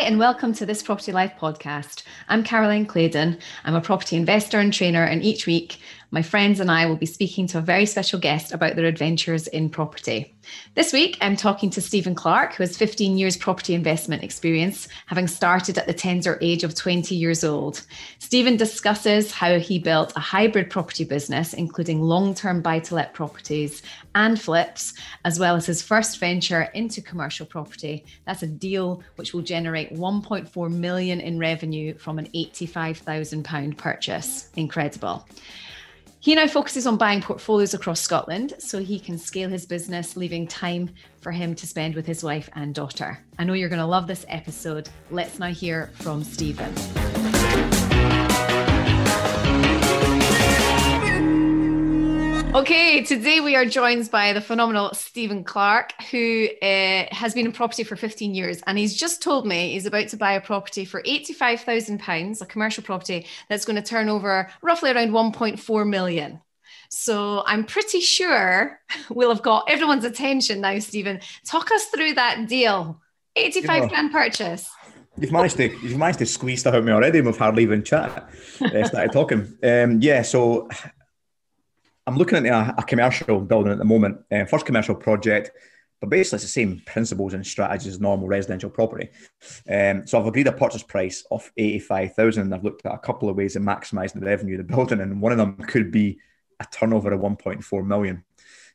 Hi, and welcome to this Property Life podcast. I'm Caroline Claydon. I'm a property investor and trainer, and each week my friends and I will be speaking to a very special guest about their adventures in property. This week, I'm talking to Stephen Clark, who has 15 years property investment experience, having started at the tender age of 20 years old. Stephen discusses how he built a hybrid property business, including long term buy to let properties and flips, as well as his first venture into commercial property. That's a deal which will generate 1.4 million in revenue from an 85,000 pound purchase. Incredible. He now focuses on buying portfolios across Scotland so he can scale his business, leaving time for him to spend with his wife and daughter. I know you're going to love this episode. Let's now hear from Stephen. Okay, today we are joined by the phenomenal Stephen Clark, who uh, has been in property for 15 years. And he's just told me he's about to buy a property for £85,000, a commercial property that's going to turn over roughly around 1.4 million. So I'm pretty sure we'll have got everyone's attention now, Stephen. Talk us through that deal 85 grand purchase. You've managed to you've managed to squeeze stuff out of me already. We've hardly even chat. Uh, started talking. Um, yeah, so I'm looking at a, a commercial building at the moment, uh, first commercial project, but basically it's the same principles and strategies as normal residential property. Um, so I've agreed a purchase price of 85,000. I've looked at a couple of ways of maximising the revenue of the building, and one of them could be a turnover of 1.4 million.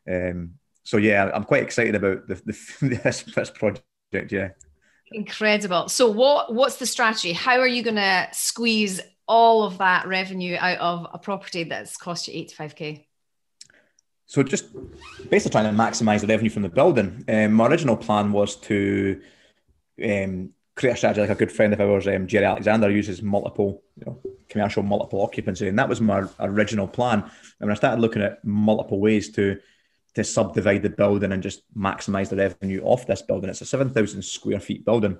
Um, so yeah, I'm quite excited about the, the, this, this project. Yeah. Incredible. So what what's the strategy? How are you going to squeeze all of that revenue out of a property that's cost you 85k? So just basically trying to maximise the revenue from the building. Um, my original plan was to um, create a strategy like a good friend of ours, um, Jerry Alexander, uses multiple, you know, commercial multiple occupancy, and that was my original plan. And when I started looking at multiple ways to to subdivide the building and just maximise the revenue off this building, it's a seven thousand square feet building.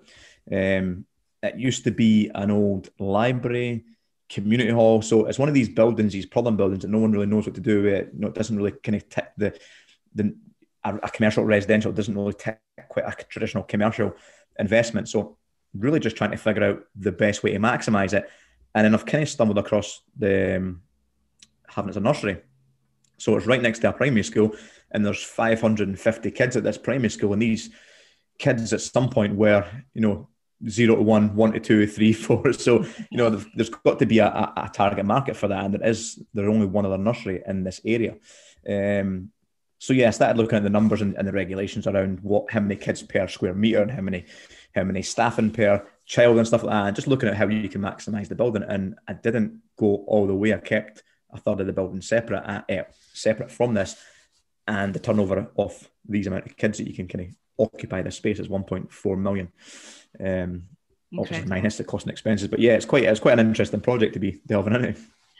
Um, it used to be an old library community hall. So it's one of these buildings, these problem buildings that no one really knows what to do with. It. You know, it doesn't really kind of tick the the a, commercial residential doesn't really tick quite a traditional commercial investment. So really just trying to figure out the best way to maximize it. And then I've kind of stumbled across the um, having as a nursery. So it's right next to a primary school, and there's 550 kids at this primary school, and these kids at some point were, you know, zero to one, one to two, three, four. So you know, there's got to be a, a, target market for that, and there is. There's only one other nursery in this area. Um, so yeah, I started looking at the numbers and, and, the regulations around what how many kids per square meter and how many how many staffing per child and stuff like that, and just looking at how you can maximise the building. And I didn't go all the way. I kept a third of the building separate at, uh, separate from this, and the turnover of these amount of kids that you can kind of occupy this space is 1.4 million. Um, obviously minus the cost and expenses, but yeah, it's quite it's quite an interesting project to be delving into.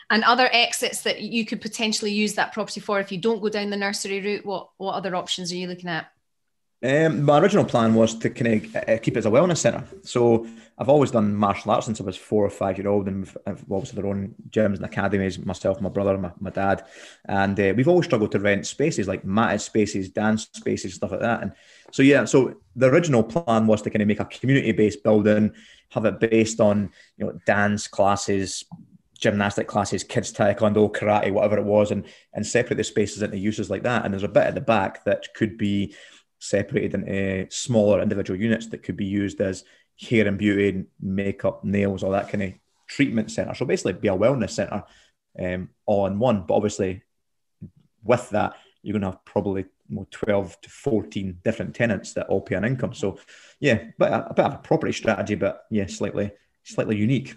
And other exits that you could potentially use that property for if you don't go down the nursery route. What what other options are you looking at? Um, my original plan was to kind of uh, keep it as a wellness centre. So I've always done martial arts since I was four or five year old, and we've, we've obviously their own gyms and academies. Myself, my brother, my, my dad, and uh, we've always struggled to rent spaces like matted spaces, dance spaces, stuff like that. And so yeah, so the original plan was to kind of make a community based building, have it based on you know dance classes, gymnastic classes, kids taekwondo, karate, whatever it was, and and separate the spaces into uses like that. And there's a bit at the back that could be separated into smaller individual units that could be used as hair and beauty, makeup, nails, all that kind of treatment center. So basically, be a wellness center um, all in one. But obviously, with that, you're going to have probably know, 12 to 14 different tenants that all pay an income. So, yeah, but a, a bit of a property strategy, but yeah, slightly slightly unique.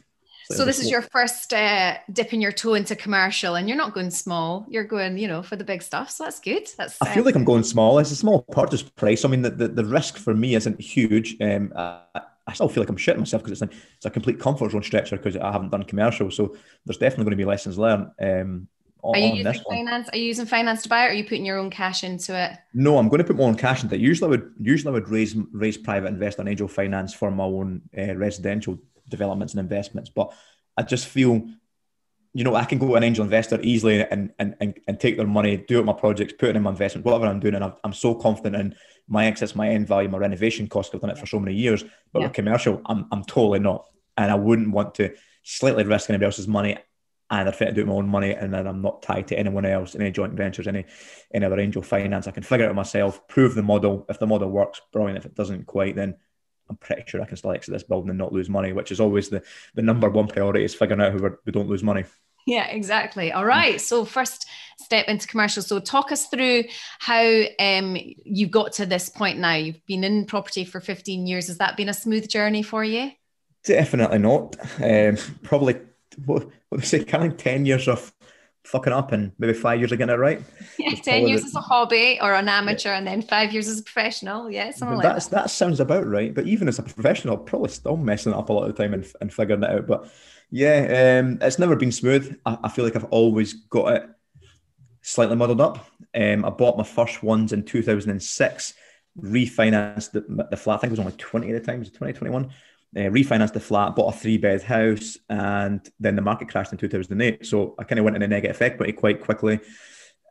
So this is your first uh, dipping your toe into commercial, and you're not going small. You're going, you know, for the big stuff. So that's good. That's. I feel uh, like I'm going small. It's a small purchase price. I mean, the, the, the risk for me isn't huge. Um, I, I still feel like I'm shitting myself because it's a, it's a complete comfort zone stretcher because I haven't done commercial. So there's definitely going to be lessons learned. Um, on, are you using finance? Are you using finance to buy it? Or are you putting your own cash into it? No, I'm going to put my own cash into it. Usually, I would usually I would raise raise private investor and angel finance for my own uh, residential developments and investments, but I just feel, you know, I can go to an angel investor easily and, and, and, and take their money, do it my projects, put it in my investment, whatever I'm doing. And I'm, I'm so confident in my exits, my end value, my renovation cost. I've done it for so many years. But yeah. with commercial, I'm, I'm totally not. And I wouldn't want to slightly risk anybody else's money and I'd fit to do it my own money and then I'm not tied to anyone else, any joint ventures, any any other angel finance. I can figure it out myself, prove the model. If the model works, brilliant. If it doesn't quite, then I'm pretty sure I can still exit this building and not lose money, which is always the, the number one priority is figuring out who we don't lose money. Yeah, exactly. All right. So first step into commercial. So talk us through how um, you got to this point now. You've been in property for 15 years. Has that been a smooth journey for you? Definitely not. Um, probably what, what they say, kind of 10 years of fucking up and maybe five years of getting it right. Yeah, 10 years as a hobby or an amateur yeah. and then five years as a professional. Yeah, something that's, like that. That sounds about right. But even as a professional, probably still messing it up a lot of the time and, and figuring it out. But yeah, um, it's never been smooth. I, I, feel like I've always got it slightly muddled up. Um, I bought my first ones in 2006, refinanced the, the flat. I think it was only 20 at the time, it was 2021 uh, refinanced the flat, bought a three bed house, and then the market crashed in 2008. So I kind of went into negative equity quite quickly.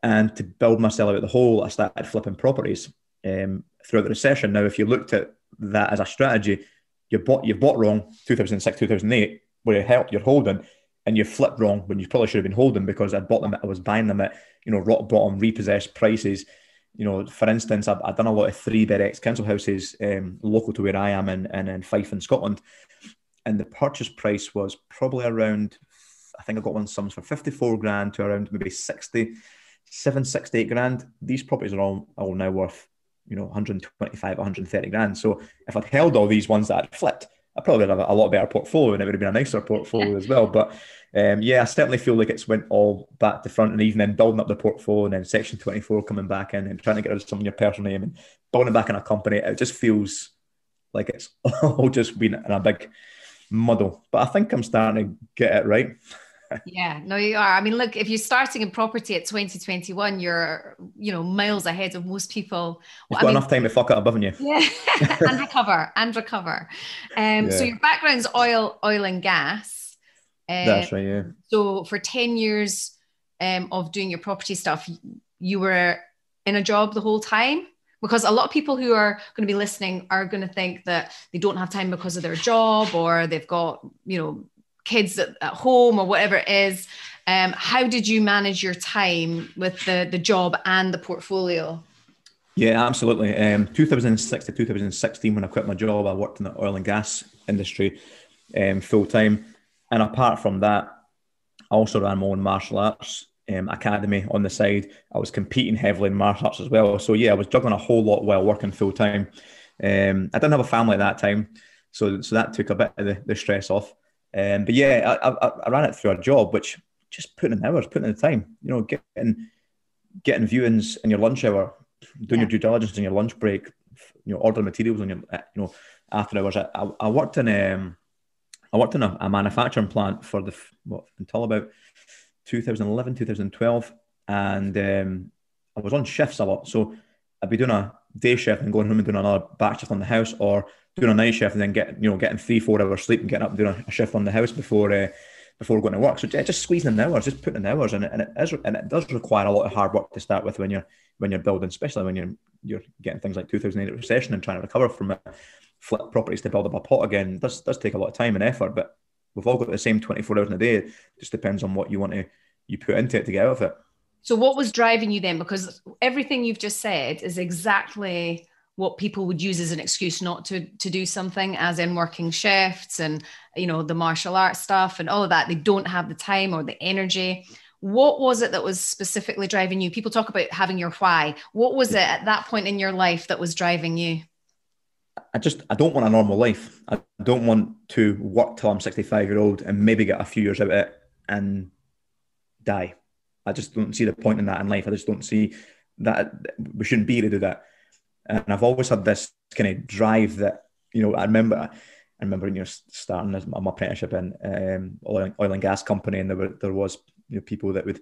And to build myself out of the hole, I started flipping properties um, throughout the recession. Now, if you looked at that as a strategy, you bought you bought wrong 2006, 2008, where you helped you're holding, and you flipped wrong when you probably should have been holding because I bought them, I was buying them at you know rock bottom repossessed prices you know, for instance, I've, I've done a lot of three ex council houses um, local to where I am in, in, in Fife in Scotland. And the purchase price was probably around, I think I got one sums for 54 grand to around maybe 60, 7, 68 grand. These properties are all, all now worth, you know, 125, 130 grand. So if I'd held all these ones that I'd flipped, I probably would have a lot better portfolio and it would have been a nicer portfolio as well. But um, yeah, I certainly feel like it's went all back to front and even then building up the portfolio and then Section 24 coming back in and trying to get rid of some of your personal name and building back in a company. It just feels like it's all just been in a big muddle. But I think I'm starting to get it right. Yeah, no, you are. I mean, look, if you're starting in property at 2021, you're, you know, miles ahead of most people. You've got mean, enough time to fuck up, haven't you? Yeah, and recover, and recover. Um, yeah. So your background's oil, oil and gas. That's right, yeah. So for 10 years um, of doing your property stuff, you were in a job the whole time? Because a lot of people who are going to be listening are going to think that they don't have time because of their job or they've got, you know, kids at, at home or whatever it is. Um, how did you manage your time with the, the job and the portfolio? Yeah, absolutely. Um, 2006 to 2016, when I quit my job, I worked in the oil and gas industry um, full time. And apart from that, I also ran my own martial arts um, academy on the side. I was competing heavily in martial arts as well. So yeah, I was juggling a whole lot while working full time. Um, I didn't have a family at that time, so so that took a bit of the, the stress off. Um, but yeah, I, I, I, ran it through a job, which just putting in hours, putting in the time. You know, getting getting viewings in your lunch hour, doing yeah. your due diligence in your lunch break. You know, ordering materials on your you know after hours. I, I worked in um, I worked in a, a manufacturing plant for the what until about 2011, 2012, and um, I was on shifts a lot. So I'd be doing a day shift and going home and doing another batch shift on the house, or doing a night shift and then get you know getting three, four hours sleep and getting up and doing a, shift on the house before uh, before going to work. So just squeezing in hours, just putting in hours, and it, and it is and it does require a lot of hard work to start with when you're when you're building, especially when you're you're getting things like 2008 recession and trying to recover from it flip properties to build up a pot again it does does take a lot of time and effort. But we've all got the same 24 hours in a day. It just depends on what you want to you put into it to get out of it. So what was driving you then? Because everything you've just said is exactly what people would use as an excuse not to to do something, as in working shifts and you know the martial arts stuff and all of that. They don't have the time or the energy. What was it that was specifically driving you? People talk about having your why. What was it at that point in your life that was driving you? I just I don't want a normal life. I don't want to work till I'm 65 year old and maybe get a few years out of it and die. I just don't see the point in that in life. I just don't see that we shouldn't be able to do that. And I've always had this kind of drive that you know. I remember I remember you know starting as my apprenticeship in um, oil, oil and gas company, and there were there was you know, people that would,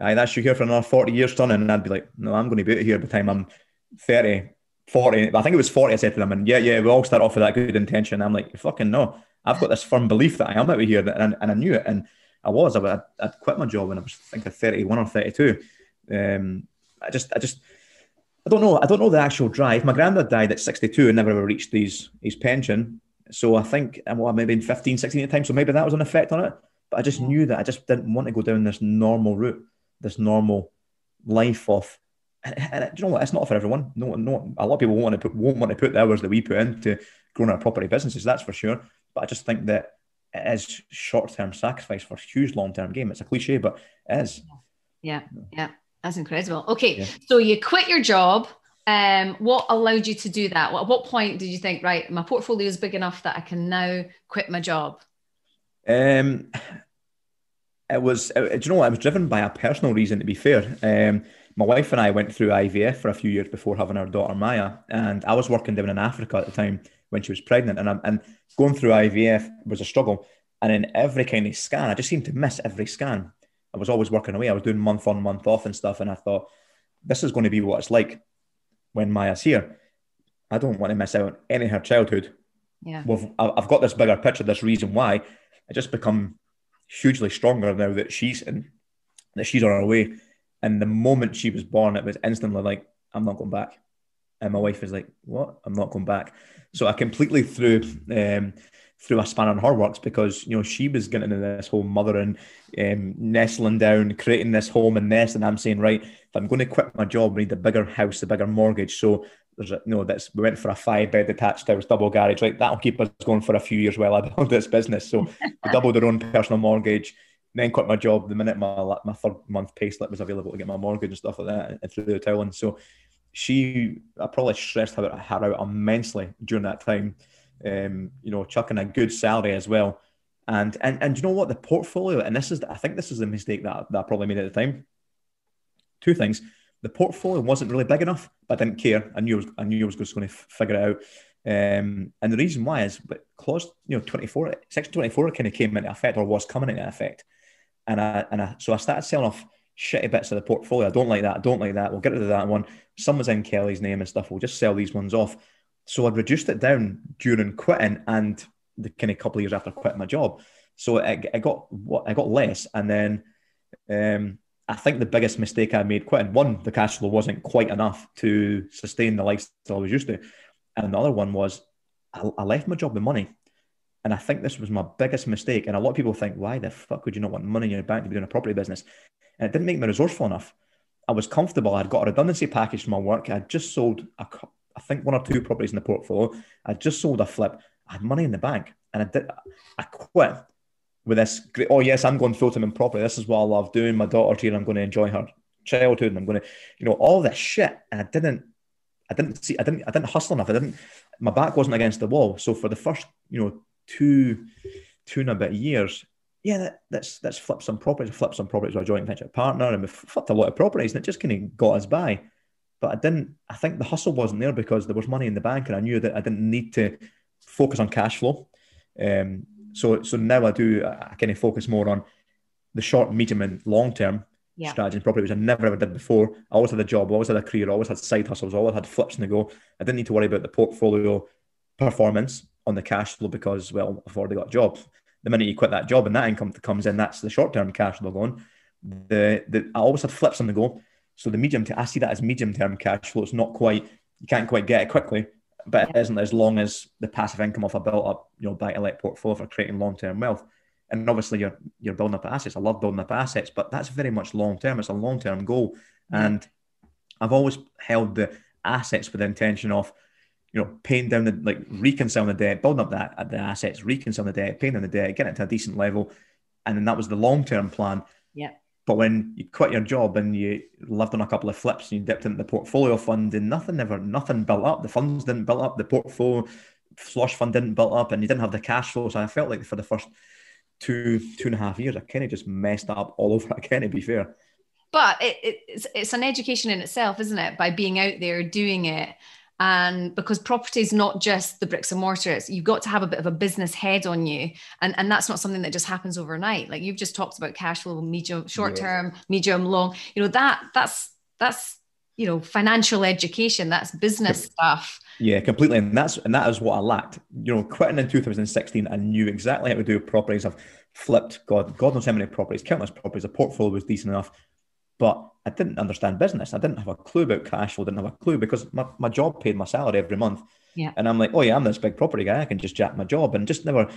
I that's you here for another 40 years, son, and I'd be like, no, I'm going to be out here by the time I'm 30 40, I think it was 40, I said to them, and yeah, yeah, we all start off with that good intention. I'm like, fucking no. I've got this firm belief that I am out of here, and, and I knew it. And I was. I, I quit my job when I was I think 31 or 32. Um, I just, I just, I don't know. I don't know the actual drive. My granddad died at 62 and never ever reached his his pension. So I think, well, maybe in 15, 16 at the time. So maybe that was an effect on it. But I just knew that I just didn't want to go down this normal route, this normal life of. And, and you know what? It's not for everyone. No, no. A lot of people won't want to put won't want to put the hours that we put into growing our property businesses. That's for sure. But I just think that it is short term sacrifice for huge long term game. It's a cliche, but it is. Yeah, yeah, that's incredible. Okay, yeah. so you quit your job. Um, what allowed you to do that? At what point did you think, right, my portfolio is big enough that I can now quit my job? Um, it was. It, do you know what? I was driven by a personal reason. To be fair, um, my wife and I went through IVF for a few years before having our daughter Maya, and I was working down in Africa at the time when she was pregnant, and and going through IVF was a struggle. And in every kind of scan, I just seemed to miss every scan. I was always working away. I was doing month on, month off and stuff, and I thought this is going to be what it's like when Maya's here. I don't want to miss out on any of her childhood. Yeah, well, I've got this bigger picture, this reason why I just become hugely stronger now that she's in, that she's on her way. And the moment she was born, it was instantly like, I'm not going back. And my wife is like, "What? I'm not going back." So I completely threw um, threw a spanner in her works because you know she was getting into this whole mothering, um, nestling down, creating this home and nest, and I'm saying, right, if I'm going to quit my job, we need a bigger house, a bigger mortgage. So there's a, you know that's we went for a five bed detached house, double garage, right? That'll keep us going for a few years while I build this business. So we doubled our own personal mortgage. Then quit my job the minute my my third month pay slip was available to get my mortgage and stuff like that, and threw the towel in. So she, I probably stressed her, her out immensely during that time. Um, you know, chucking a good salary as well. And and and you know what? The portfolio, and this is, I think this is the mistake that, that I probably made at the time. Two things: the portfolio wasn't really big enough, but I didn't care. I knew I was, I knew I was just going to figure it out. Um, and the reason why is, but clause, you know, 24, section 24 kind of came into effect or was coming into effect. And I, and I, so I started selling off shitty bits of the portfolio. I don't like that. I don't like that. We'll get rid of that one. Some was in Kelly's name and stuff. We'll just sell these ones off. So I'd reduced it down during quitting and the kind of couple of years after quitting my job. So I, I got what I got less, and then um, I think the biggest mistake I made quitting one, the cash flow wasn't quite enough to sustain the lifestyle I was used to, and the other one was I, I left my job with money. And I think this was my biggest mistake. And a lot of people think, why the fuck would you not want money in your bank to be doing a property business? and it didn't make me resourceful enough. I was comfortable. I'd got a redundancy package from my work. I'd just sold, a, I think, one or two properties in the portfolio. I'd just sold a flip. I had money in the bank, and I did. I quit with this. Great, oh yes, I'm going full time in property. This is what I love doing. My daughter's here. I'm going to enjoy her childhood, and I'm going to, you know, all this shit. And I didn't. I didn't see. I didn't. I didn't hustle enough. I didn't. My back wasn't against the wall. So for the first, you know, two, two and a bit years, yeah, that, that's that's flipped some properties, flipped some properties with a joint venture partner, and we flipped a lot of properties, and it just kind of got us by. But I didn't. I think the hustle wasn't there because there was money in the bank, and I knew that I didn't need to focus on cash flow. Um, so so now I do. I kind of focus more on the short, medium, and long term yeah. strategy in property, which I never ever did before. I always had a job, I always had a career, I always had side hustles, I always had flips in the go. I didn't need to worry about the portfolio performance on the cash flow because well, I've already got a job the minute you quit that job and that income comes in, that's the short term cash flow going. The, the I always had flips on the go. So the medium, I see that as medium term cash flow. It's not quite, you can't quite get it quickly, but it isn't as long as the passive income of a built up, you know, buy to let portfolio for creating long term wealth. And obviously you're you're building up assets. I love building up assets, but that's very much long term. It's a long term goal. And I've always held the assets with the intention of you know, paying down the like reconciling the debt, building up that the assets, reconciling the debt, paying down the debt, getting it to a decent level, and then that was the long term plan. Yeah. But when you quit your job and you lived on a couple of flips and you dipped into the portfolio fund and nothing ever, nothing built up. The funds didn't build up. The portfolio slush fund didn't build up, and you didn't have the cash flow. So I felt like for the first two, two and a half years, I kind of just messed up all over again. To be fair. But it, it's it's an education in itself, isn't it? By being out there doing it and because property is not just the bricks and mortar it's you've got to have a bit of a business head on you. And and that's not something that just happens overnight. Like you've just talked about cash flow medium short term yeah. medium long. You know that that's that's you know financial education that's business stuff. Yeah completely. And that's and that is what i lacked. You know quitting in 2016 i knew exactly how to do properties. I've flipped God, God knows how many properties, countless properties. The portfolio was decent enough, but I didn't understand business. I didn't have a clue about cash flow. Didn't have a clue because my, my job paid my salary every month. Yeah. And I'm like, oh yeah, I'm this big property guy. I can just jack my job and just never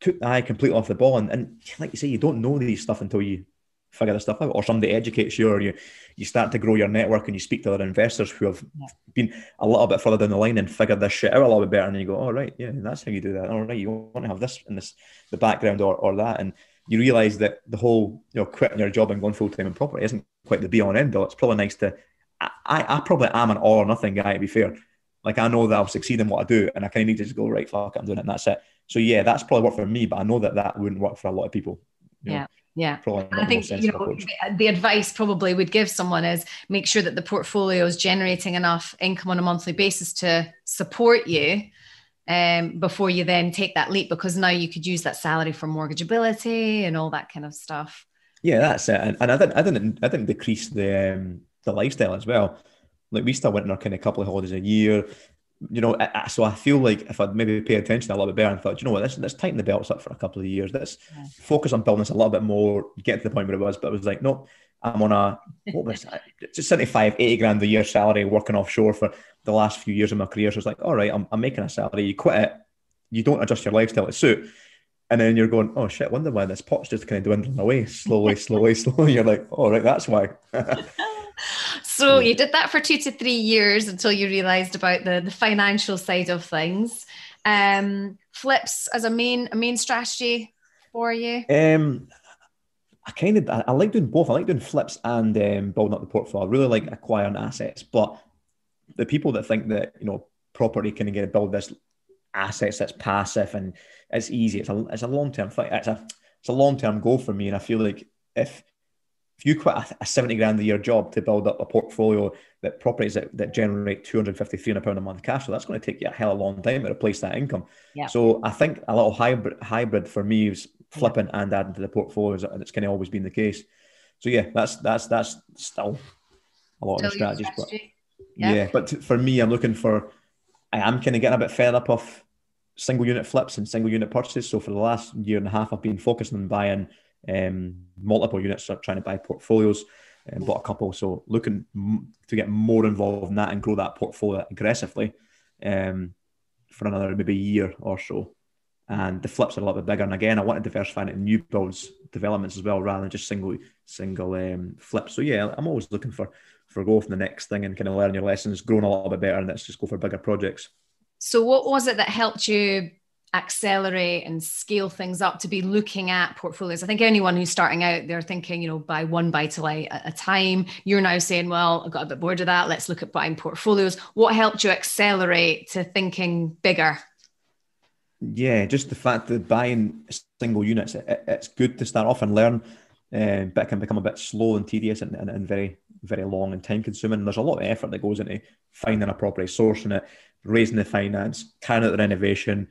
took the eye completely off the ball. And, and like you say, you don't know these stuff until you figure this stuff out, or somebody educates you, or you you start to grow your network and you speak to other investors who have yeah. been a little bit further down the line and figured this shit out a little bit better. And you go, oh right, yeah, that's how you do that. All right, you want to have this in this the background or, or that, and you realize that the whole you know quitting your job and going full time in property isn't quite the be and end all. It's probably nice to. I, I probably am an all or nothing guy to be fair. Like I know that I'll succeed in what I do, and I kind of need to just go right. Fuck, I'm doing it, and that's it. So yeah, that's probably worked for me, but I know that that wouldn't work for a lot of people. yeah. Know? Yeah, I think you know the, the, advice probably would give someone is make sure that the portfolio is generating enough income on a monthly basis to support you um, before you then take that leap because now you could use that salary for mortgageability and all that kind of stuff. Yeah, that's it. And, and I didn't, I didn't, I didn't decrease the um, the lifestyle as well. Like we still went on our kind of couple of holidays a year you know, I, so I feel like if I'd maybe pay attention a little bit better and thought, you know what, let's, let's tighten the belts up for a couple of years. Let's yeah. focus on building this a little bit more, get to the point where it was. But it was like, no, I'm on a, what was just 75, 80 grand a year salary working offshore for the last few years of my career. So it's like, all right, I'm, I'm making a salary. You quit it, you don't adjust your lifestyle to suit. And then you're going, oh shit, wonder why this pot's just kind of dwindling away slowly, slowly, slowly. You're like, all oh, right, that's why. So you did that for two to three years until you realized about the, the financial side of things. Um, flips as a main a main strategy for you? Um, I kind of I, I, like doing both. I like doing flips and um, building up the portfolio. I really like acquiring assets, but the people that think that you know property can get a build this assets that's passive and it's easy. It's a it's a long term thing. It's a it's a long term goal for me, and I feel like if if you quit a, a 70 grand a year job to build up a portfolio that properties that, that generate 250, 300 pound a month cash so that's going to take you a hell of a long time to replace that income. Yeah. So I think a little hybrid hybrid for me is flipping and adding to the portfolios, and it's kind of always been the case. So yeah, that's that's that's still a lot still of strategies. Strategy. But yeah. yeah, but for me, I'm looking for. I am kind of getting a bit fed up of single unit flips and single unit purchases. So for the last year and a half, I've been focusing on buying um, multiple units, trying to buy portfolios, and um, bought a couple. So looking to get more involved in that and grow that portfolio aggressively um, for another maybe year or so. And the flips are a little bit bigger. And again, I want to diversify into new builds developments as well, rather than just single single um, flips. So yeah, I'm always looking for for growth in the next thing and kind of learn your lessons, growing a little bit better, and let's just go for bigger projects. So, what was it that helped you accelerate and scale things up to be looking at portfolios. I think anyone who's starting out, they're thinking, you know, buy one buy to let at a time. You're now saying, well, I got a bit bored of that. Let's look at buying portfolios. What helped you accelerate to thinking bigger? Yeah, just the fact that buying single units, it, it's good to start off and learn, uh, but it can become a bit slow and tedious and, and, and very, very long and time consuming. There's a lot of effort that goes into finding a property, sourcing it, raising the finance, carrying out the renovation,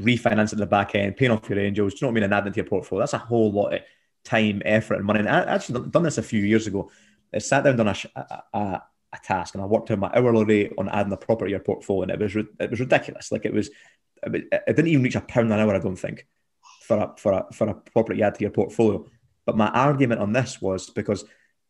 refinancing the back end, paying off your angels. Do you know what I mean? And adding to your portfolio. That's a whole lot of time, effort, and money. And I actually done this a few years ago. I sat down on a, a, a task and I worked out my hourly rate on adding the property to your portfolio, and it was it was ridiculous. Like it was, it didn't even reach a pound an hour. I don't think for a for a for a property add to your portfolio. But my argument on this was because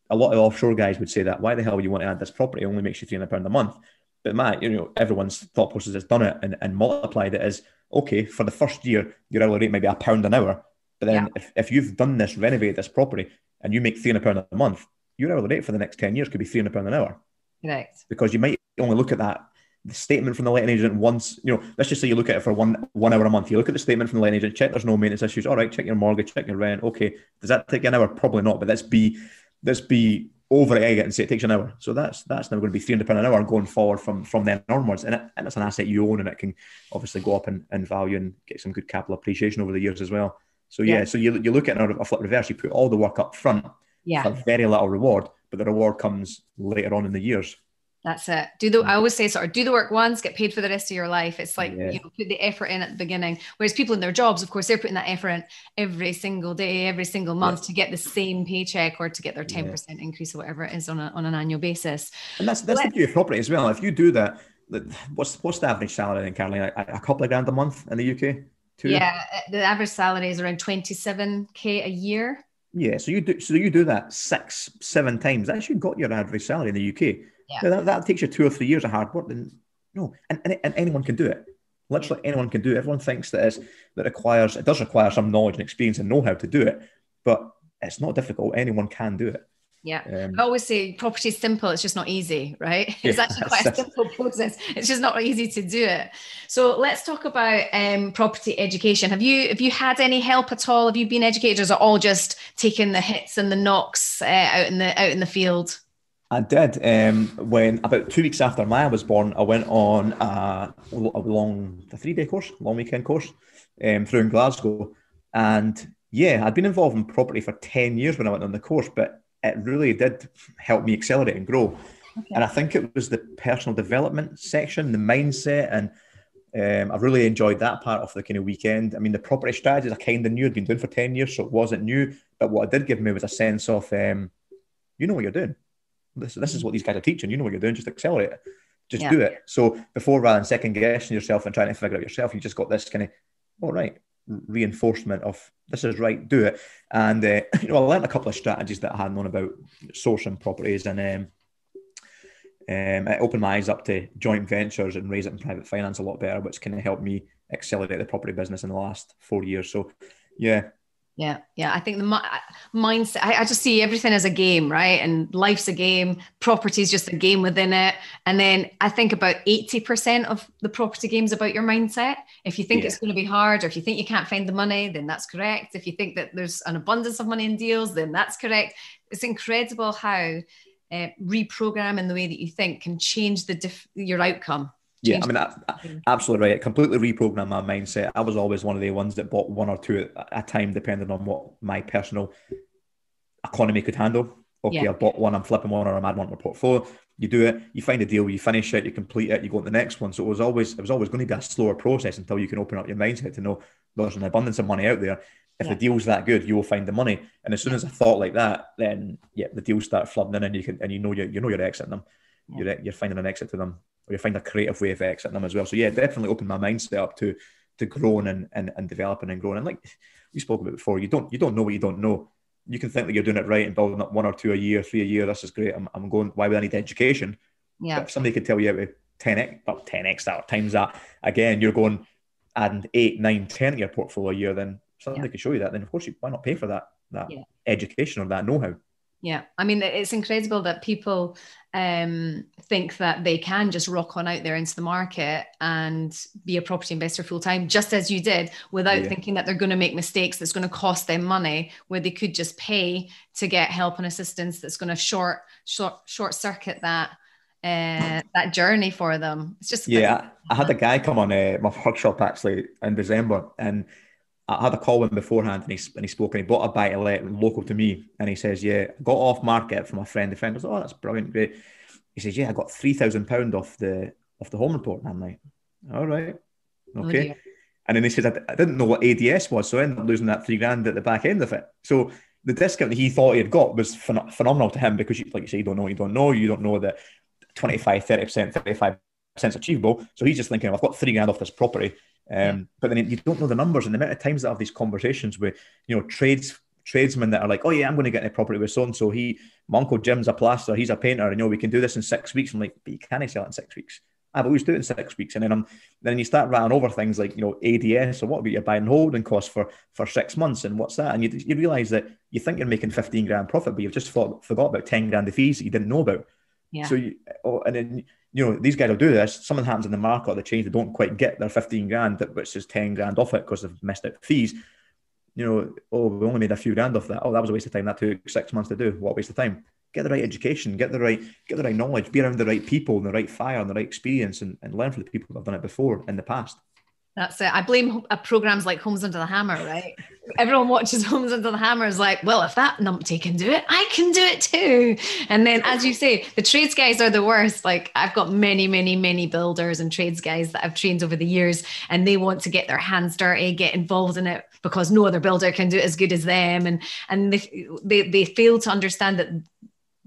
a lot of offshore guys would say that why the hell would you want to add this property? It only makes you three hundred pound a month. But my, you know, everyone's thought process has done it and, and multiplied it is okay, for the first year, your hourly rate might be a pound an hour. But then yeah. if, if you've done this, renovated this property, and you make three hundred pound a month, your hourly rate for the next ten years could be three hundred pound an hour. Right. Because you might only look at that the statement from the letting agent once. You know, let's just say you look at it for one one hour a month. You look at the statement from the letting agent, check there's no maintenance issues. All right, check your mortgage, check your rent. Okay, does that take an hour? Probably not. But let's be let's be over egg it and say it takes an hour. So that's that's now going to be three hundred pound an hour going forward from from then onwards, and, it, and it's an asset you own, and it can obviously go up in, in value and get some good capital appreciation over the years as well. So yeah, yeah. so you you look at a flip reverse, you put all the work up front yeah. for very little reward, but the reward comes later on in the years. That's it. Do the I mm. always say sort of do the work once, get paid for the rest of your life. It's like yeah. you know, put the effort in at the beginning. Whereas people in their jobs, of course, they're putting that effort in every single day, every single month yeah. to get the same paycheck or to get their 10% yeah. increase or whatever it is on, a, on an annual basis. And that's that's the beauty of property as well. If you do that, what's what's the average salary in Carolina? A, a couple of grand a month in the UK? Two? Yeah, the average salary is around 27k a year. Yeah, so you do so you do that six, seven times. That's you got your average salary in the UK. Yeah. That, that takes you two or three years of hard work. Then no, and, and, and anyone can do it. Literally anyone can do it. Everyone thinks that is that requires it does require some knowledge and experience and know how to do it, but it's not difficult. Anyone can do it. Yeah. Um, I always say property is simple, it's just not easy, right? It's Yeah, actually quite a simple process. It's just not easy to do it. So let's talk about um, property education. Have you have you had any help at all? Have you been educated or is it all just taking the hits and the knocks uh, out in the out in the field? I did. Um, when about two weeks after Maya was born, I went on a, a long, a three day course, long weekend course um, through in Glasgow. And yeah, I'd been involved in property for 10 years when I went on the course, but it really did help me accelerate and grow. And I think it was the personal development section, the mindset, and um, I really enjoyed that part of the kind of weekend. I mean, the property strategies I kind of knew I'd been doing for 10 years, so it wasn't new. But what it did give me was a sense of, um, you know what you're doing. This, this is what these guys are teaching. You know what you're doing. Just accelerate it. Just Yeah. do it. So before rather than second guessing yourself and trying to figure out yourself, you just got this kind of, all right, reinforcement of this is right, do it. And uh, you know, I learned a couple of strategies that I hadn't known about sourcing properties, and um, um, it opened my eyes up to joint ventures and raise it in private finance a lot better, which kind of helped me accelerate the property business in the last four years. So, yeah, Yeah, yeah. I think the mi- mindset. I, I just see everything as a game, right? And life's a game. Property is just a game within it. And then I think about eighty percent of the property games about your mindset. If you think Yeah. it's going to be hard, or if you think you can't find the money, then that's correct. If you think that there's an abundance of money in deals, then that's correct. It's incredible how uh, reprogramming the way that you think can change the diff- your outcome. Yeah, I mean, I, I- absolutely right. It completely reprogrammed my mindset. I was always one of the ones that bought one or two at a time, depending on what my personal economy could handle. Okay, Yeah. I bought one, I'm flipping one, or I'm adding one to my portfolio. You do it, you find a deal, you finish it, you complete it, you go to the next one. So it was always it was always going to be a slower process until you can open up your mindset to know there's an abundance of money out there. If Yeah. the deal's that good, you will find the money. And as soon as I thought like that, then yeah, the deals start flooding in, and you can and you know you you know you're exiting them. You're uh, you're finding an exit to them, or you find a creative way of exiting them as well. So yeah, definitely opened my mindset up to to growing and, and, and developing and growing. And like we spoke about before, you don't you don't know what you don't know. You can think that you're doing it right and building up one or two a year, three a year. This is great. I'm, I'm going. Why would I need education? Yeah, But if somebody could tell you about 10x, well, 10x that or times that again, you're going adding eight, nine, 10 to your portfolio a year, then somebody Yeah. could show you that. Then of course, you, why not pay for that that Yeah. education or that know-how? Yeah, I mean, it's incredible that people um, think that they can just rock on out there into the market and be a property investor full time, just as you did, without Yeah. thinking that they're going to make mistakes that's going to cost them money, where they could just pay to get help and assistance that's going to short short short circuit that uh, that journey for them. It's just Yeah, I, I had a guy come on uh, my workshop actually in December, and I had a call him beforehand, and he and he spoke, and he bought a buy to let local to me, and he says, "Yeah, I got off market from a friend. The friend was, oh, that's brilliant, great." He says, "Yeah, I got three thousand pound off the off the home report," and I'm like, "All right, Oh, okay." dear. And then he says, I, I didn't know what ADS was, so I ended up losing that three grand at the back end of it. So the discount that he thought he had got was phen- phenomenal to him because, you, like you say, you don't know you don't know. You don't know that 25, 30%, 35% is achievable. So he's just thinking, I've got three grand off this property. Um, Yeah. But then you don't know the numbers and the amount of times that I have these conversations with, you know, trades tradesmen that are like, oh yeah, I'm going to get a property with so and so. He, my uncle Jim's a plaster, he's a painter, and you know we can do this in six weeks. I'm like, but you can't sell it in six weeks. I've always do it in six weeks, and then I'm then you start writing over things like you know ADS or what about your buying and holding costs for for six months and what's that, and you you realize that you think you're making fifteen grand profit, but you've just thought, forgot about ten grand of fees that you didn't know about. Yeah. So you, oh, and then you know these guys will do this. Something happens in the market or the change, they don't quite get their fifteen grand, which is ten grand off it because they've missed out fees. You know, oh, we only made a few grand off that. Oh, that was a waste of time. That took six months to do. What a waste of time. Get the right education, get the right, get the right knowledge, be around the right people, and the right fire, and the right experience, and, and learn from the people that have done it before in the past. That's it. I blame uh, programs like Homes Under the Hammer, right? Everyone watches Homes Under the Hammer is like, well, if that numpty can do it, I can do it too. And then, as you say, the trades guys are the worst. Like I've got many, many, many builders and trades guys that I've trained over the years, and they want to get their hands dirty, get involved in it because no other builder can do it as good as them, and and they they, they fail to understand that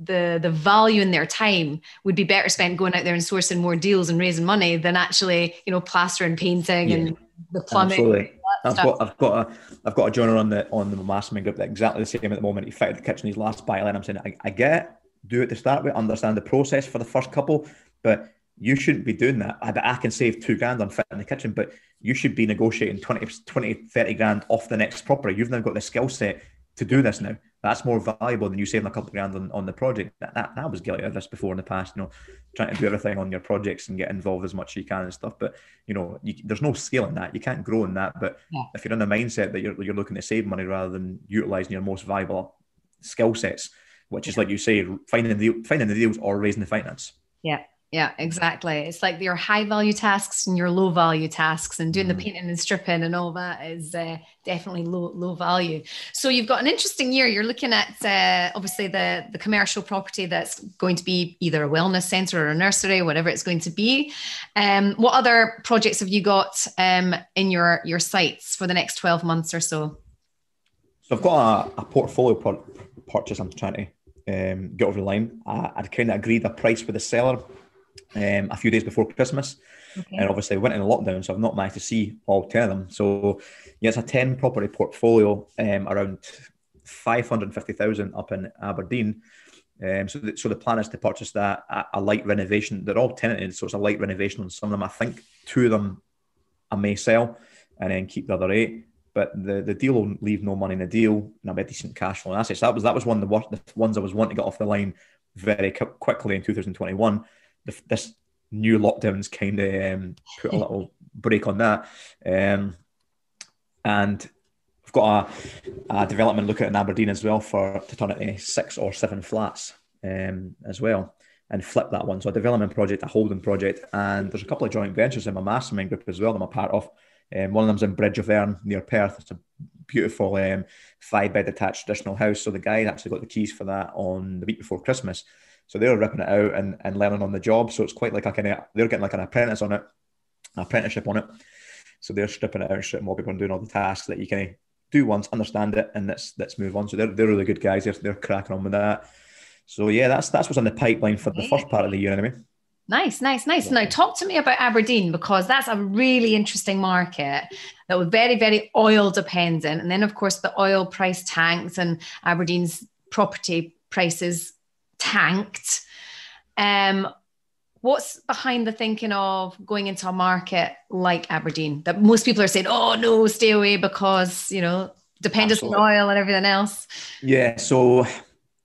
the the value in their time would be better spent going out there and sourcing more deals and raising money than actually you know plastering and painting Yeah. and the plumbing Absolutely. I've got I've got a I've got a joiner on the on the mastermind group that exactly the same at the moment. He fitted the kitchen his last buy and I'm saying I, I get it, do it to start with, understand the process for the first couple, but you shouldn't be doing that. I, I can save two grand on fitting the kitchen, but you should be negotiating 20, 20 30 grand off the next property. You've now got the skill set to do this now. That's more valuable than you saving a couple of grand on, on the project. That, that, that was guilty of this before in the past, you know, trying to do everything on your projects and get involved as much as you can and stuff. But, you know, you, there's no scale in that. You can't grow in that. But yeah. if you're in the mindset that you're, you're looking to save money rather than utilizing your most valuable skill sets, which is like you say, finding the, finding the deals or raising the finance. Yeah. Yeah, exactly. It's like your high value tasks and your low value tasks, and doing mm. the painting and stripping and all that is uh, definitely low low value. So you've got an interesting year. You're looking at uh, obviously the the commercial property that's going to be either a wellness center or a nursery, whatever it's going to be. Um, what other projects have you got um, in your your sites for the next twelve months or so? So I've got a, a portfolio pro- purchase. I'm trying to um, get over the line. I, I'd kind of agreed a price with the seller um, a few days before Christmas. Okay. And obviously went in a lockdown, so I've not managed to see all 10 of them. So yeah, it's a 10 property portfolio um, around 550,000 up in Aberdeen. Um, so, the, so the plan is to purchase that a, a, light renovation. They're all tenanted, so it's a light renovation on some of them. I think two of them I may sell and then keep the other eight. But the, the deal will leave no money in the deal and I'll be a decent cash flow and assets. That was that was one of the, worst, the ones I was wanting to get off the line very quickly in 2021 the, this new lockdowns kind of um, put a little break on that. Um, and we've got a, a, development look at in Aberdeen as well for to turn it into six or seven flats um, as well and flip that one. So a development project, a holding project, and there's a couple of joint ventures in my mastermind group as well that I'm a part of. Um, one of them's in Bridge of Earn near Perth. It's a beautiful um, five bed detached traditional house. So the guy actually got the keys for that on the week before Christmas. So they're ripping it out and, and learning on the job. So it's quite like a kind of they're getting like an apprentice on it, an apprenticeship on it. So they're stripping it out and stripping people and doing all the tasks that you can do once, understand it, and let's let's move on. So they're, they're really good guys. They're, they're cracking on with that. So yeah, that's that's what's on the pipeline for the first part of the year, anyway. Nice, nice, nice. Now, talk to me about Aberdeen because that's a really interesting market that was very, very oil dependent. And then, of course, the oil price tanks and Aberdeen's property prices tanked. Um, what's behind the thinking of going into a market like Aberdeen that most people are saying, oh no, stay away because, you know, dependence on oil and everything else? Yeah. So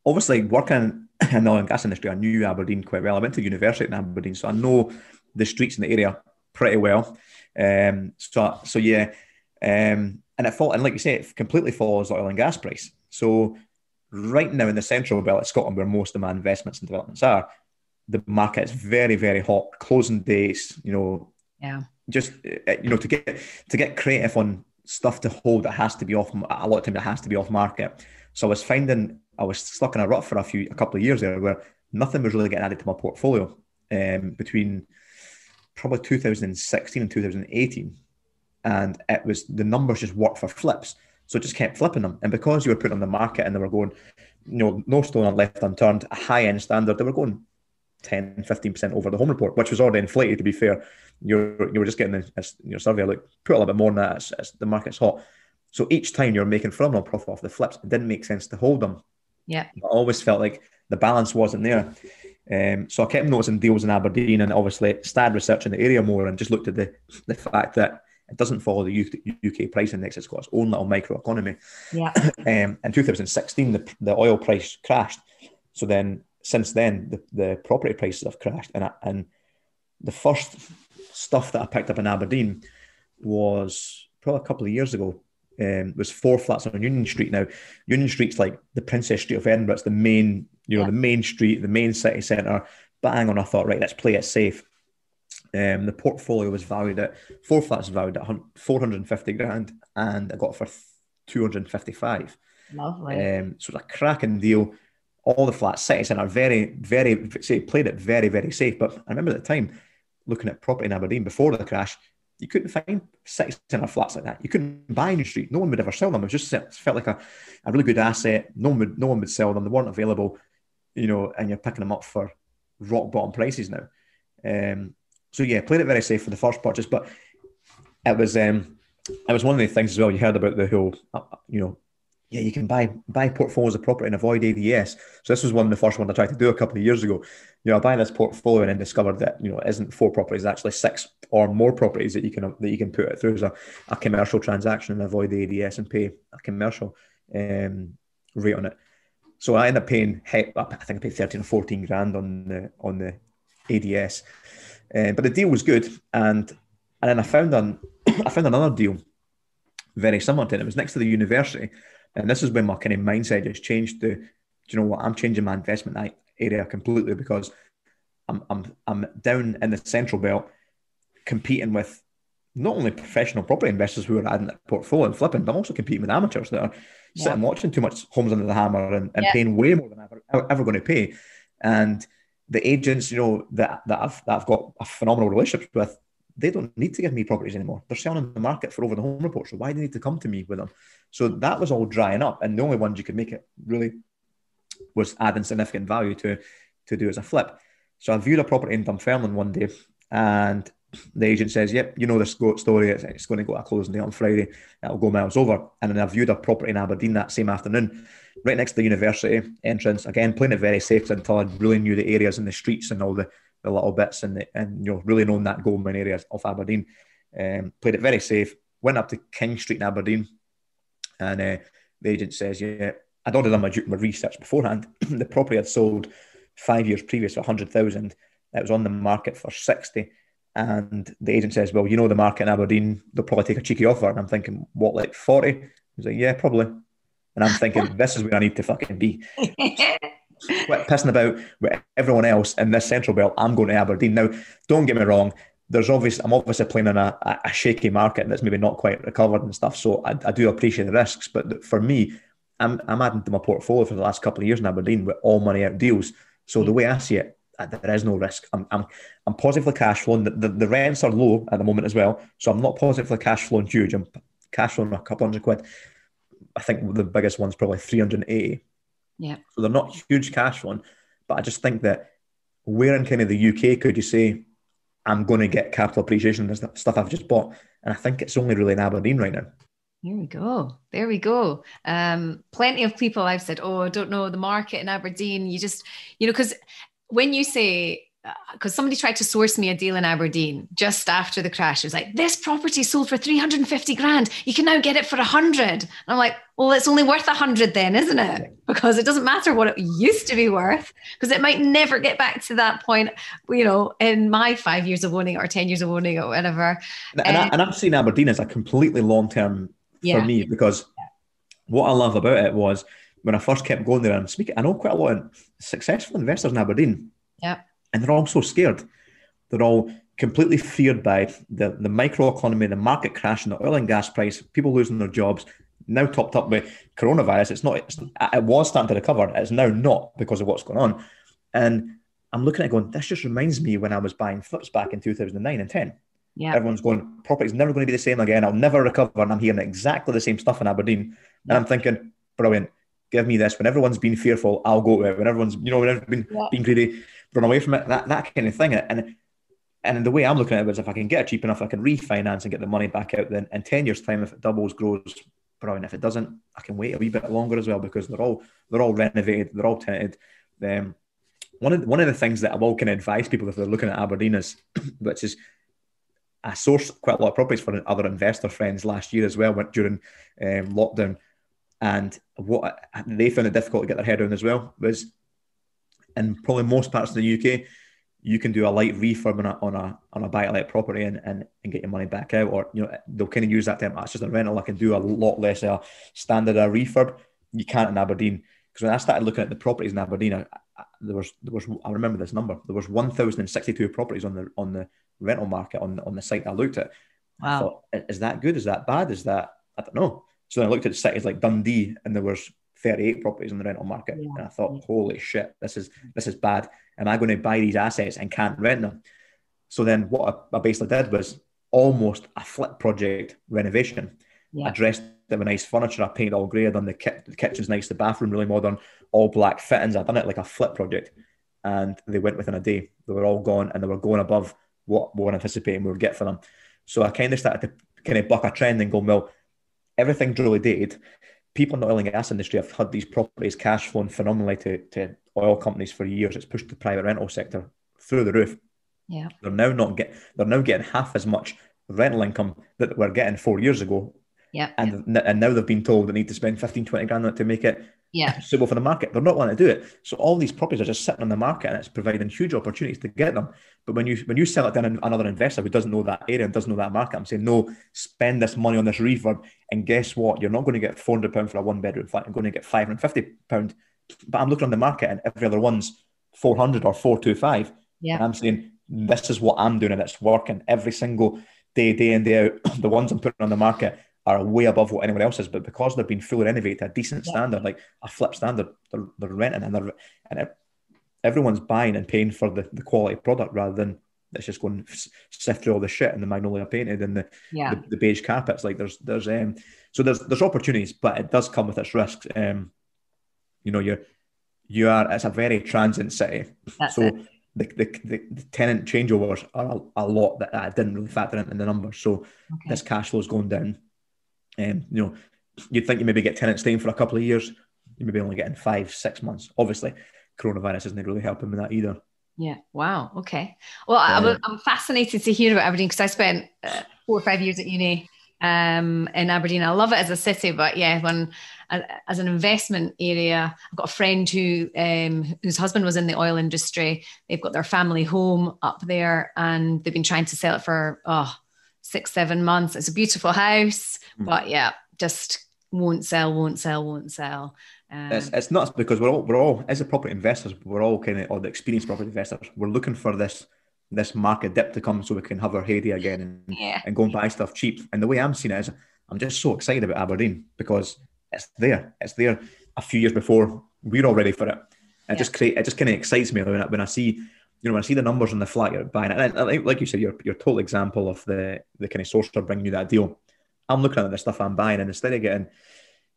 obviously working in the oil and gas industry, I knew Aberdeen quite well. I went to university in Aberdeen, so I know the streets in the area pretty well. Um, so, so yeah. Um, and it fall, and like you say, it completely follows the oil and gas price. So right now in the central belt of Scotland, where most of my investments and developments are, the market is very, very hot. Closing days, you know, yeah, just eh, you know to get to get creative on stuff to hold that has to be off a lot of time that has to be off market. So I was finding I was stuck in a rut for a few a couple of years there where nothing was really getting added to my portfolio um, between probably 2016 and 2018, and it was the numbers just worked for flips. So just kept flipping them. And because you were putting on the market and they were going, you know, no stone left unturned, a high end standard, they were going 10, 15% over the home report, which was already inflated, to be fair. You're, you were just getting the, your survey, like, put a little bit more than that, it's, it's, the market's hot. So each time you're making phenomenal profit off the flips, it didn't make sense to hold them. Yeah. I always felt like the balance wasn't there. Um, so I kept noticing deals in Aberdeen and obviously started researching the area more and just looked at the, the fact that it doesn't follow the UK price index. It's got its own little microeconomy. Yeah. um, in 2016, the, the oil price crashed. So then, since then, the, the property prices have crashed. And, and the first stuff that I picked up in Aberdeen was probably a couple of years ago. Um, was four flats on Union Street. Now, Union Street's like the Princes Street of Edinburgh. It's the main, you know, yeah. the main street, the main city centre. Bang on, I thought, right, let's play it safe. Um, the portfolio was valued at four flats valued at 450 grand, and I got for 255. Lovely. Um, so it's a cracking deal. All the flats, city centre, are very, very, say, played it very, very safe. But I remember at the time looking at property in Aberdeen before the crash, you couldn't find city centre flats like that. You couldn't buy in the street. No one would ever sell them. It just it felt like a, a really good asset. No one would, no one would sell them. They weren't available, you know, and you're picking them up for rock bottom prices now. Um, so yeah, played it very safe for the first purchase, but it was um, it was one of the things as well. You heard about the whole, uh, you know, yeah, you can buy buy portfolios of property and avoid ADS. So this was one of the first ones I tried to do a couple of years ago. You know, I buy this portfolio and then discovered that you know it isn't four properties, it's actually six or more properties that you can that you can put it through as a, a commercial transaction and avoid the ADS and pay a commercial um, rate on it. So I ended up paying, I think I paid 13 or 14 grand on the on the ADS. Uh, but the deal was good. And and then I found an, I found another deal very similar to it. It was next to the university. And this is when my kind of mindset just changed to, do you know what, I'm changing my investment area completely because I'm, I'm, I'm down in the central belt competing with not only professional property investors who are adding their portfolio and flipping, but I'm also competing with amateurs that are yeah. sitting watching too much Homes Under the Hammer and, and yeah. paying way more than I'm ever, ever going to pay. And the agents, you know, that, that I've that I've got a phenomenal relationship with, they don't need to give me properties anymore. They're selling in the market for over the home report. So why do they need to come to me with them? So that was all drying up. And the only ones you could make it really was adding significant value to to do as a flip. So I viewed a property in Dunfermline one day and the agent says, Yep, you know this story, it's, it's going to go to a closing day on Friday, it'll go miles over. And then I viewed a property in Aberdeen that same afternoon, right next to the university entrance. Again, playing it very safe until I really knew the areas and the streets and all the, the little bits and, the, and you know, really known that Goldman areas of Aberdeen. Um, played it very safe, went up to King Street in Aberdeen, and uh, the agent says, Yeah, I'd already done my, my research beforehand. the property had sold five years previous for 100,000. It was on the market for 60 and the agent says, Well, you know the market in Aberdeen, they'll probably take a cheeky offer. And I'm thinking, What, like 40? He's like, Yeah, probably. And I'm thinking, This is where I need to fucking be. Quit pissing about with everyone else in this central belt. I'm going to Aberdeen. Now, don't get me wrong. There's obviously I'm obviously playing in a, a shaky market that's maybe not quite recovered and stuff. So I, I do appreciate the risks. But for me, I'm, I'm adding to my portfolio for the last couple of years in Aberdeen with all money out deals. So the mm. way I see it, uh, there is no risk. I'm, I'm, I'm positively cash flowing. The, the, the, rents are low at the moment as well. So I'm not positively cash flowing huge. I'm cash flowing a couple hundred quid. I think the biggest one's probably 380. Yeah. So they're not huge cash one, But I just think that where in kind of the UK could you say, I'm going to get capital appreciation and stuff I've just bought? And I think it's only really in Aberdeen right now. There we go. There we go. Um, plenty of people I've said, oh, I don't know the market in Aberdeen. You just, you know, because when you say because somebody tried to source me a deal in Aberdeen just after the crash. It was like, this property sold for 350 grand. You can now get it for 100. And I'm like, well, it's only worth 100 then, isn't it? Because it doesn't matter what it used to be worth, because it might never get back to that point, you know, in my five years of owning or 10 years of owning or whatever. And, um, I, and I've seen Aberdeen as a completely long term yeah. for me because what I love about it was when I first kept going there and speaking, I know quite a lot of successful investors in Aberdeen. Yeah. And they're all so scared. They're all completely feared by the, the microeconomy, the market crash, and the oil and gas price, people losing their jobs, now topped up with coronavirus. It's not, it's, it was starting to recover. It's now not because of what's going on. And I'm looking at it going, this just reminds me when I was buying flips back in 2009 and 10. Yeah. Everyone's going, property's never going to be the same again. I'll never recover. And I'm hearing exactly the same stuff in Aberdeen. And I'm thinking, brilliant give me this. When everyone's been fearful, I'll go to it. When everyone's, you know, when everyone's been, yeah. being greedy, run away from it. That that kind of thing. And and the way I'm looking at it is if I can get it cheap enough, I can refinance and get the money back out. Then in ten years' time, if it doubles, grows, brilliant. If it doesn't, I can wait a wee bit longer as well because they're all they're all renovated, they're all tenanted. Um, one of the, one of the things that I will kind of advise people if they're looking at Aberdeen is, which is I sourced quite a lot of properties for other investor friends last year as well. Went during um, lockdown, and what they found it difficult to get their head around as well was in probably most parts of the UK, you can do a light refurb on a on a on a buy to let property and, and and get your money back out, or you know they'll kind of use that term. That's just a rental. I can do a lot less a standard a refurb. You can't in Aberdeen because when I started looking at the properties in Aberdeen, I, I, there was there was I remember this number. There was one thousand and sixty two properties on the on the rental market on on the site I looked at. Wow, thought, is that good? Is that bad? Is that I don't know. So then I looked at cities like Dundee, and there was 38 properties in the rental market, yeah. and I thought, holy shit, this is this is bad. Am I going to buy these assets and can't rent them? So then what I, basically did was almost a flip project renovation. Yeah. I dressed them with nice furniture. I painted all grey. I done the, ki- the kitchen's nice, the bathroom really modern, all black fittings. I done it like a flip project, and they went within a day. They were all gone, and they were going above what we were anticipating we would get for them. So I kind of started to kind of buck a trend and go, well, everything's really dated. People in the oil and gas industry have had these properties cash flowing phenomenally to, to oil companies for years. It's pushed the private rental sector through the roof. Yeah. They're now not get they're now getting half as much rental income that they were getting four years ago. Yeah. And and now they've been told they need to spend 15, 20 grand on it to make it yeah. suitable for the market. They're not wanting to do it. So all these properties are just sitting on the market and it's providing huge opportunities to get them. But when you when you sell it to another investor who doesn't know that area and doesn't know that market, I'm saying no, spend this money on this refurb. And guess what? You're not going to get four hundred pound for a one bedroom flat. I'm going to get five hundred fifty pound. But I'm looking on the market and every other one's four hundred or four two five. Yeah. And I'm saying this is what I'm doing and it's working every single day, day in, day out. the ones I'm putting on the market are way above what anyone else is, but because they've been fully renovated to a decent yeah. standard, like a flip standard, they're, they're renting and they're and everyone's buying and paying for the, the quality product rather than it's just going sift through all the shit and the magnolia painted and the, yeah. the, the beige carpets. Like there's there's um so there's there's opportunities, but it does come with its risks. Um, you know, you're you are it's a very transient city, That's so. It the, the, the, the tenant changeovers are a, a lot that I didn't really factor into the numbers. So okay. this cash flow is going down. Um, you know, you'd think you maybe get tenants staying for a couple of years. You maybe only getting five, six months. Obviously, coronavirus isn't really helping with that either. Yeah. Wow. Okay. Well, uh, I'm fascinated to hear about Aberdeen because I spent uh, four or five years at uni um, in Aberdeen. I love it as a city, but yeah, when as an investment area. I've got a friend who um, whose husband was in the oil industry. They've got their family home up there, and they've been trying to sell it for oh six seven months. It's a beautiful house, mm. but yeah, just won't sell, won't sell, won't sell. Um, it's, it's nuts because we're all we're all as a property investors, we're all kind of or the experienced property investors. We're looking for this this market dip to come so we can have our heyday again and, yeah. and go and buy stuff cheap. And the way I'm seeing it is I'm just so excited about Aberdeen because it's there. It's there a few years before we're all ready for it. It yeah. just create, it just kind of excites me when I, when I see, you know, when I see the numbers on the flat you're buying it. And I, like you said, your your total example of the the kind of sourcer bringing you that deal. I'm looking at the stuff I'm buying, and instead of getting,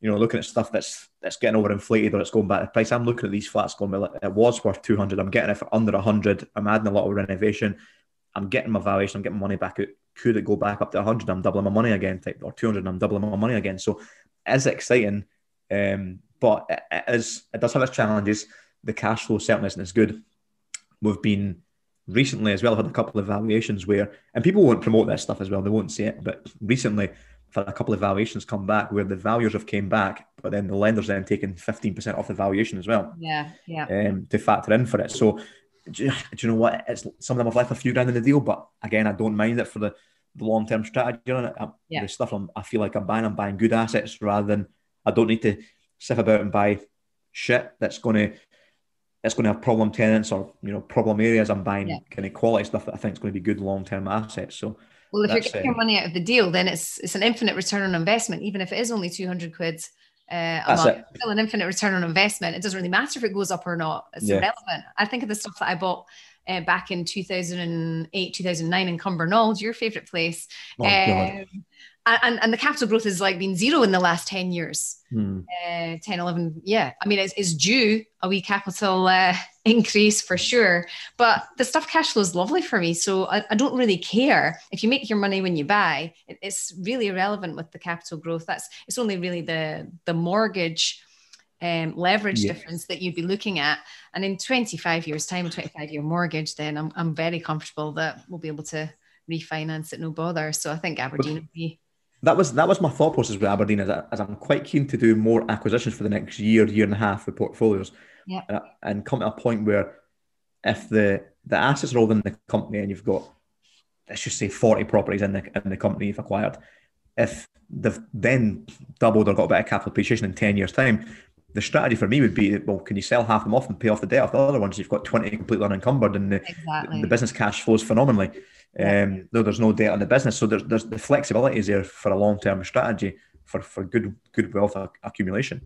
you know, looking at stuff that's that's getting overinflated or it's going back to price, I'm looking at these flats going, well, it was worth 200. I'm getting it for under 100. I'm adding a lot of renovation. I'm getting my valuation. I'm getting money back out. Could it go back up to 100? I'm doubling my money again, type, or 200. I'm doubling my money again. So is exciting, um, but it, it is it does have its challenges. The cash flow certainly isn't as good. We've been recently as well had a couple of valuations where, and people won't promote this stuff as well. They won't see it, but recently Had a couple of valuations come back where the valuers have came back, but then the lenders then taken fifteen percent off the valuation as well. Yeah, yeah. Um, to factor in for it. So, do you, do you know what? It's some of them have left a few grand in the deal, but again, I don't mind it for the the long term strategy on it. yeah. The stuff I'm, I feel like I'm buying, I'm buying good assets rather than I don't need to sift about and buy shit that's going to that's going to have problem tenants or you know problem areas. I'm buying yeah. kind of quality stuff that I think is going to be good long term assets. So. Well, if you're getting your money out of the deal, then it's it's an infinite return on investment, even if it is only two hundred quid uh, a month. Still an infinite return on investment. It doesn't really matter if it goes up or not. It's yeah. irrelevant. I think of the stuff that I bought uh, back in 2008, 2009 in Cumbernauld, your favorite place. Oh, um, and, and the capital growth has like been zero in the last 10 years hmm. uh, 10 11 yeah i mean it's, it's due a wee capital uh, increase for sure but the stuff cash flow is lovely for me so I, I, don't really care if you make your money when you buy it, it's really irrelevant with the capital growth that's it's only really the the mortgage um, leverage yes. difference that you'd be looking at. And in 25 years' time, a 25 year mortgage, then I'm, I'm very comfortable that we'll be able to refinance it no bother. So I think Aberdeen would be. That was that was my thought process with Aberdeen, as, I, as I'm quite keen to do more acquisitions for the next year, year and a half with portfolios, yeah, and, and come to a point where if the the assets are all in the company and you've got let's just say 40 properties in the in the company you've acquired, if they've then doubled or got a bit of capital appreciation in 10 years' time, the strategy for me would be well, can you sell half them off and pay off the debt of the other ones? You've got 20 completely unencumbered and the, exactly. the business cash flows phenomenally. Um, though there's no debt on the business. So there's, there's the flexibility is there for a long term strategy for, for good good wealth accumulation.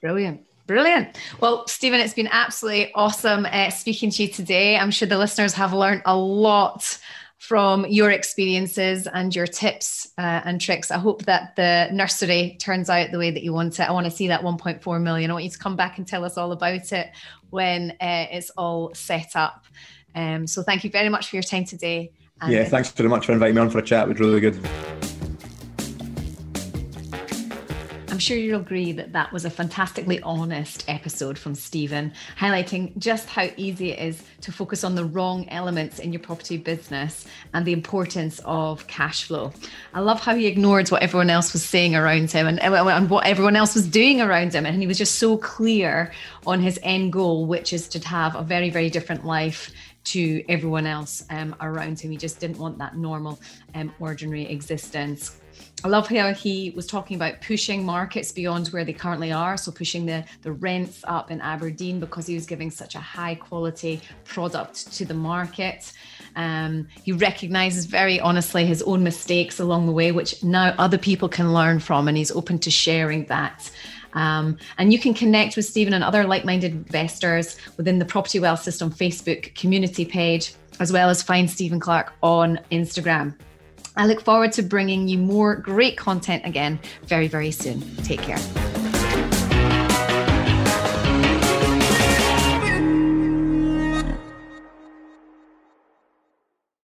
Brilliant. Brilliant. Well, Stephen, it's been absolutely awesome uh, speaking to you today. I'm sure the listeners have learned a lot from your experiences and your tips uh, and tricks. I hope that the nursery turns out the way that you want it. I want to see that 1.4 million. I want you to come back and tell us all about it when uh, it's all set up. Um, so thank you very much for your time today. And yeah, thanks very much for inviting me on for a chat. It was really good. I'm sure you'll agree that that was a fantastically honest episode from Stephen, highlighting just how easy it is to focus on the wrong elements in your property business and the importance of cash flow. I love how he ignored what everyone else was saying around him and, and what everyone else was doing around him. And he was just so clear on his end goal, which is to have a very, very different life to everyone else um, around him. He just didn't want that normal, um, ordinary existence. I love how he was talking about pushing markets beyond where they currently are. So pushing the, the rents up in Aberdeen because he was giving such a high quality product to the market. Um, he recognizes very honestly his own mistakes along the way, which now other people can learn from, and he's open to sharing that. Um, and you can connect with Stephen and other like minded investors within the Property Wealth System Facebook community page, as well as find Stephen Clark on Instagram. I look forward to bringing you more great content again very, very soon. Take care.